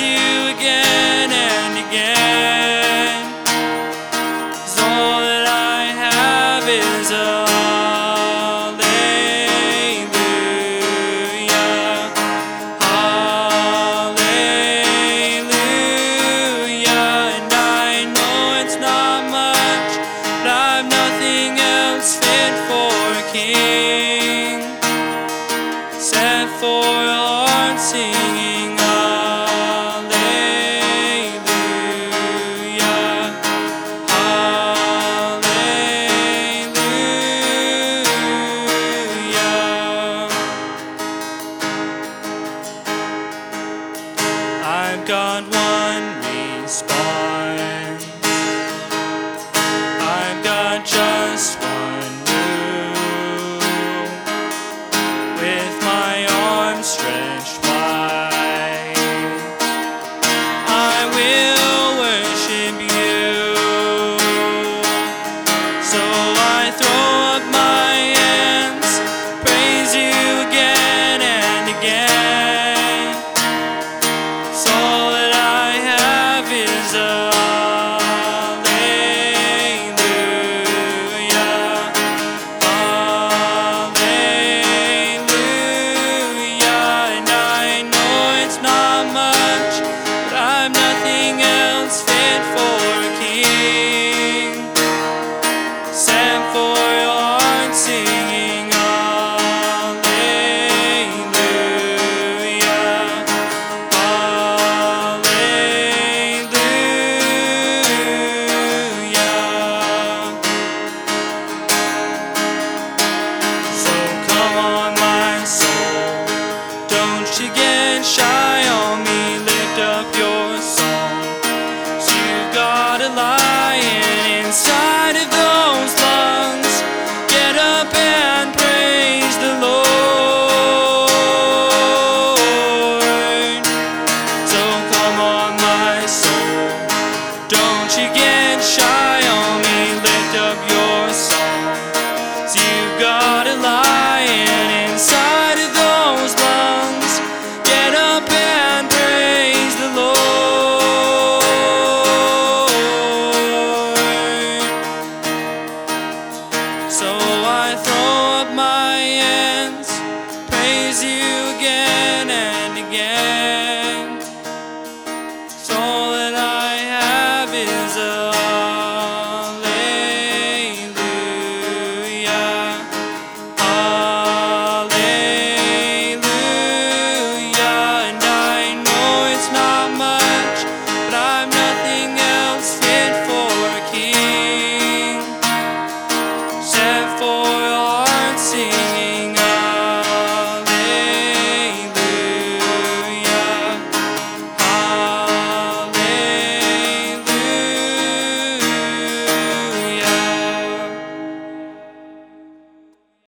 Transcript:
you again and again. Cause all that I have is hallelujah, hallelujah. And I know it's not much, but I've nothing else fit for a king, except for a heart singing. had got one response. I've got just praise you again and again. All that I have is And I know it's not much, but I'm nothing else fit for a king. Except for your heart's sake.